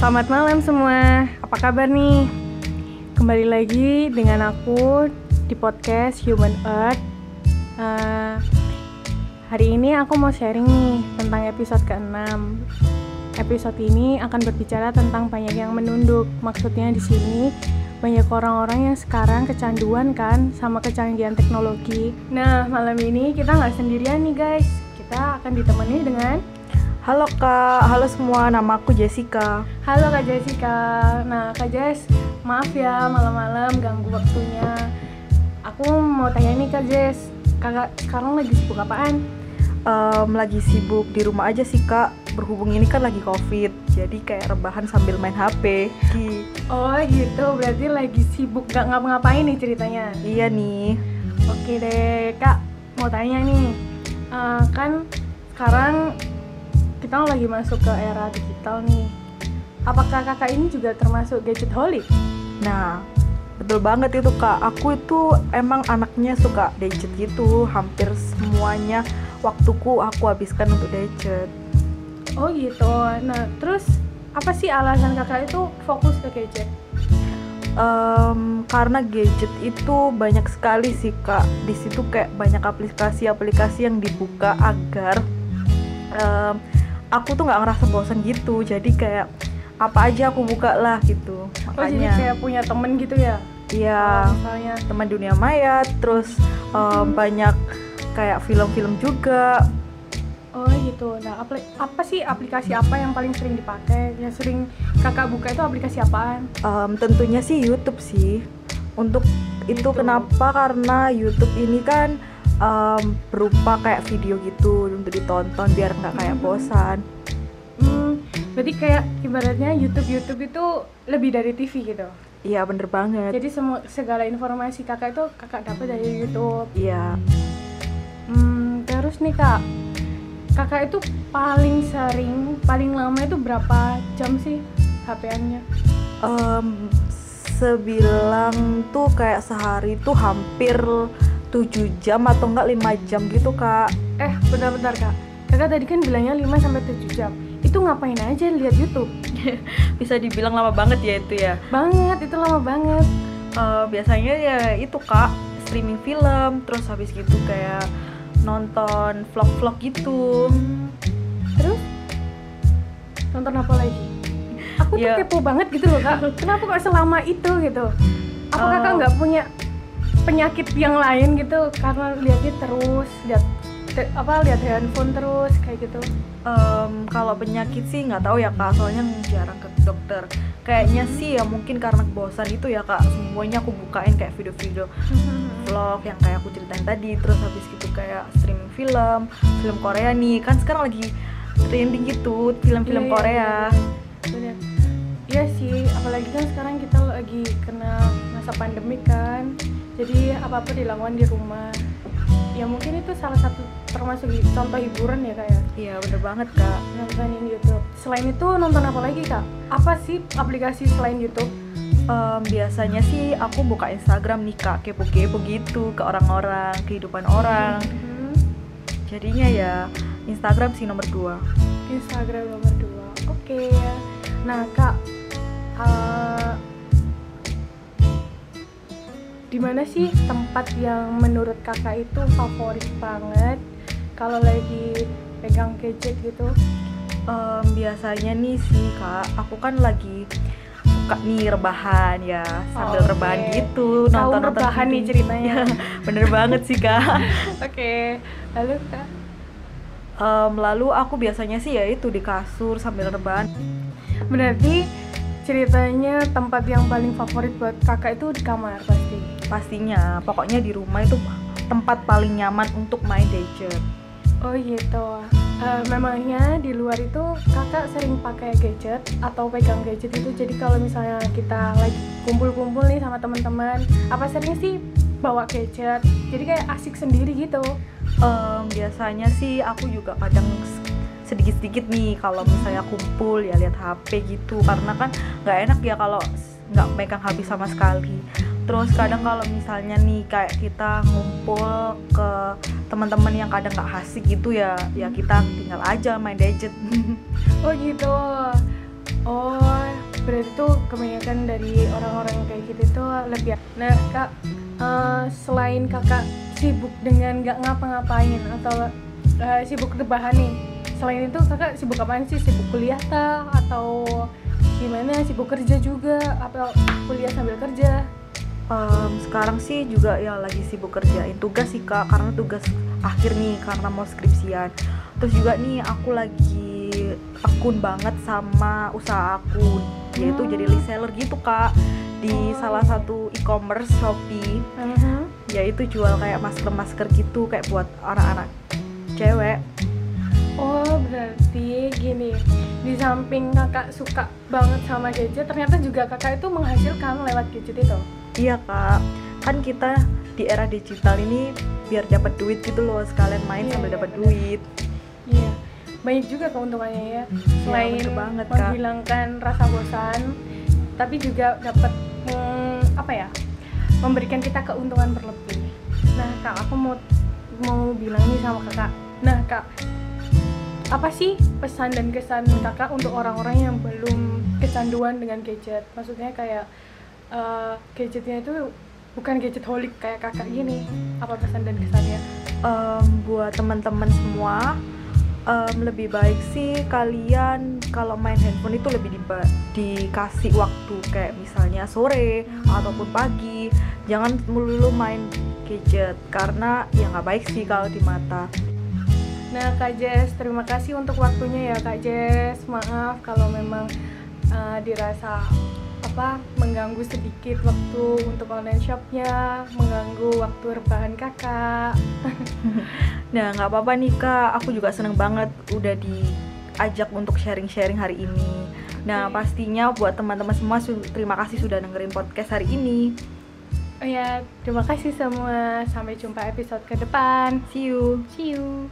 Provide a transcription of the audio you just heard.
Selamat malam semua, apa kabar nih? Kembali lagi dengan aku di podcast Human Earth. Eh, Hari ini aku mau sharing nih tentang episode ke-6 Episode ini akan berbicara tentang banyak yang menunduk. Maksudnya di sini banyak orang-orang yang sekarang kecanduan kan sama kecanggihan teknologi. Nah malam ini kita nggak sendirian nih guys. Kita akan ditemani dengan Halo kak, halo semua, nama aku Jessica. Halo Kak Jessica. Nah, Kak Jess, maaf ya malam-malam ganggu waktunya. Aku mau tanya nih Kak Jess, Kakak sekarang lagi sibuk apaan? Em, Lagi sibuk di rumah aja sih kak. Berhubung ini kan lagi covid Jadi kayak rebahan sambil main HP Gi- Oh gitu, berarti lagi sibuk. Gak ngapa-ngapain nih ceritanya. Iya nih. Oke deh, Kak, mau tanya nih. Eh, kan sekarang kita lagi masuk ke era digital nih. Apakah kakak ini juga termasuk gadget holic? Nah, betul banget itu kak Aku itu emang anaknya suka gadget gitu Hampir semuanya waktuku aku habiskan untuk gadget Oh gitu. Nah, terus apa sih alasan kakak itu fokus ke gadget? Em, karena gadget itu banyak sekali sih kak di situ kayak banyak aplikasi-aplikasi yang dibuka agar em, aku tuh nggak ngerasa bosan gitu jadi kayak apa aja aku buka lah gitu Oh jadi makanya kayak punya temen gitu ya? iya Oh, misalnya teman dunia maya terus em, banyak kayak film-film juga Oh gitu. Nah apli- apa sih aplikasi apa yang paling sering dipakai? Yang sering kakak buka itu aplikasi apaan? Em, tentunya sih YouTube sih untuk itu Gitu. kenapa karena YouTube ini kan em, berupa kayak video gitu untuk ditonton biar nggak kayak bosan Hmm, berarti kayak ibaratnya YouTube YouTube itu lebih dari TV gitu. iya bener banget Jadi semua segala informasi kakak itu kakak dapat dari YouTube. iya Hmm, terus nih kak, kakak itu paling sering, paling lama itu berapa jam sih HP-annya? Em, sebilang tuh kayak sehari tuh hampir 7 jam atau enggak 5 jam gitu kak Eh, bentar-bentar kak. Kakak tadi kan bilangnya 5 sampai 7 jam. Itu ngapain aja lihat YouTube? bisa dibilang lama banget ya itu ya Banget, itu lama banget. Eh, biasanya ya itu kak streaming film terus habis gitu kayak nonton vlog-vlog gitu Terus nonton apa lagi? Aku tuh Ya. kepo banget gitu loh kak. Kenapa kok selama itu gitu? Apa Oh. kakak nggak punya penyakit yang lain gitu karena lihatnya terus lihat te- apa lihat handphone terus kayak gitu? Em, kalau penyakit sih nggak tahu ya kak. Soalnya jarang ke dokter. Kayaknya sih ya mungkin karena bosan itu ya kak. Semuanya aku bukain kayak video-video vlog yang kayak aku ceritain tadi. Terus habis gitu kayak streaming film film Korea nih. Kan sekarang lagi trending gitu film-film Iya, iya, Korea. Bener. Iya sih, apalagi kan sekarang kita lagi kena masa pandemi kan. Jadi apa-apa dilakukan di rumah. Ya mungkin itu salah satu termasuk contoh hiburan ya kak ya iya bener banget kak nontonin YouTube. Selain itu nonton apa lagi kak? Apa sih aplikasi selain YouTube? Em, biasanya sih aku buka Instagram nih kak kepo-kepo gitu ke orang-orang kehidupan orang Hmm, jadinya ya Instagram sih nomor dua Instagram nomor dua. Oke. Nah kak, eh, di mana sih tempat yang menurut kakak itu favorit banget kalau lagi pegang gadget gitu? Em, biasanya nih sih kak, aku kan lagi suka nih rebahan ya sambil Oke. rebahan gitu Tahun nonton rebahan nih ceritanya. bener banget sih kak. Oke. Lalu kak? Em, lalu aku biasanya sih ya itu di kasur sambil rebahan. Berarti ceritanya tempat yang paling favorit buat kakak itu di kamar pasti. Pastinya, pokoknya di rumah itu tempat paling nyaman untuk main gadget. Oh gitu. Eh, memangnya di luar itu kakak sering pakai gadget atau pegang gadget itu jadi kalau misalnya kita lagi kumpul-kumpul nih sama teman-teman, apa sering sih bawa gadget? Jadi kayak asik sendiri gitu. Em, biasanya sih aku juga kadang sedikit-sedikit nih kalau misalnya kumpul ya lihat HP gitu karena kan nggak enak ya kalau nggak megang HP sama sekali terus kadang kalau misalnya nih kayak kita ngumpul ke teman-teman yang kadang nggak asik gitu ya ya kita tinggal aja main gadget Oh gitu. Oh, berarti tuh kebanyakan dari orang-orang kayak gitu tuh lebih. Nah, kak, eh, selain kakak sibuk dengan nggak ngapa-ngapain atau eh, sibuk rebahan nih, selain itu kakak sibuk apaan sih? Sibuk kuliah tah atau gimana? Sibuk kerja juga atau kuliah sambil kerja? Em, sekarang sih juga ya lagi sibuk kerjain tugas sih kak karena tugas akhir nih karena mau skripsian terus juga nih aku lagi akun banget sama usaha aku yaitu Hmm. jadi reseller gitu kak di Oh, salah satu e-commerce Shopee Mhm. yaitu jual kayak masker-masker gitu kayak buat anak-anak cewek berarti gini di samping kakak suka banget sama gadget ternyata juga kakak itu menghasilkan lewat gadget itu. iya kak kan kita di era digital ini biar dapat duit gitu loh sekalian main Iya, sambil iya, dapat duit Iya banyak juga keuntungannya ya selain bener banget, Kak. menghilangkan rasa bosan tapi juga dapat mm, apa ya memberikan kita keuntungan berlebih. Nah kak aku mau mau bilang nih sama kakak. Nah kak apa sih pesan dan kesan kakak untuk orang-orang yang belum kecanduan dengan gadget? Maksudnya kayak eh, gadgetnya itu bukan gadget holik kayak kakak gini. Apa pesan dan kesannya? Em, buat teman-teman semua em, lebih baik sih kalian kalau main handphone itu lebih diba- dikasih waktu kayak misalnya sore ataupun pagi jangan melulu main gadget karena ya nggak baik sih kalau di mata Nah, Kak Jess, terima kasih untuk waktunya ya, Kak Jess. Maaf kalau memang uh, dirasa apa mengganggu sedikit waktu untuk online shopnya, mengganggu waktu rebahan kakak. nah nggak apa-apa nih kak aku juga seneng banget udah diajak untuk sharing-sharing hari ini nah Oke. pastinya buat teman-teman semua terima kasih sudah dengerin podcast hari ini Oh ya, terima kasih semua. Sampai jumpa episode ke depan. see you See you.